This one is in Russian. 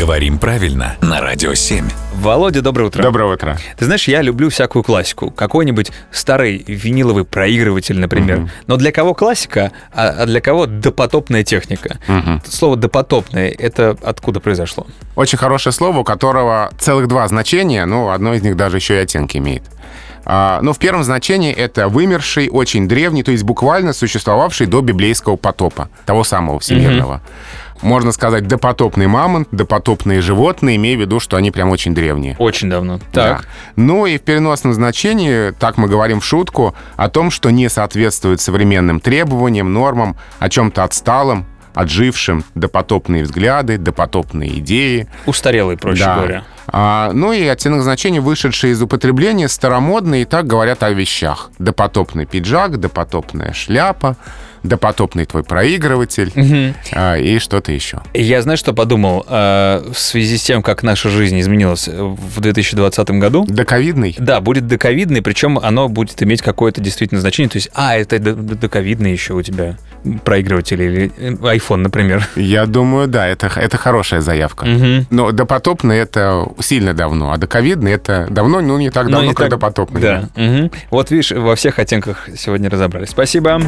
Говорим правильно на Радио 7. Володя, доброе утро. Доброе утро. Ты знаешь, я люблю всякую классику. Какой-нибудь старый виниловый проигрыватель, например. Но для кого классика, а а для кого допотопная техника? Слово «допотопное» — это откуда произошло? Очень хорошее слово, у которого целых два значения, но одно из них даже еще и оттенки имеет. А, ну, в первом значении это вымерший, очень древний, то есть буквально существовавший до библейского потопа, того самого всемирного. Можно сказать, допотопный мамонт, допотопные животные, имея в виду, что они прям очень древние. Очень давно. Да. Так. Ну и в переносном значении, так мы говорим в шутку, о том, что не соответствует современным требованиям, нормам, о чем-то отсталом, отжившим, допотопные взгляды, допотопные идеи. Устарелый, проще Да. говоря. А, ну и оттенок значения, вышедший из употребления, старомодный, и так говорят о вещах. Допотопный пиджак, допотопная шляпа, допотопный твой проигрыватель а, и что-то еще. Я, знаешь, что подумал? Э, В связи с тем, как наша жизнь изменилась в 2020 году, Доковидный? Да, будет доковидный, причем оно будет иметь какое-то действительно значение. То есть, а, это доковидный еще у тебя проигрыватель или э, iPhone, например. Я думаю, да, это, это хорошая заявка. Мгм. Но допотопный это сильно давно, а доковидный это давно, ну не так Но давно, как так- допотопный. Да. Мгм. Вот видишь, во всех оттенках сегодня разобрались. Спасибо.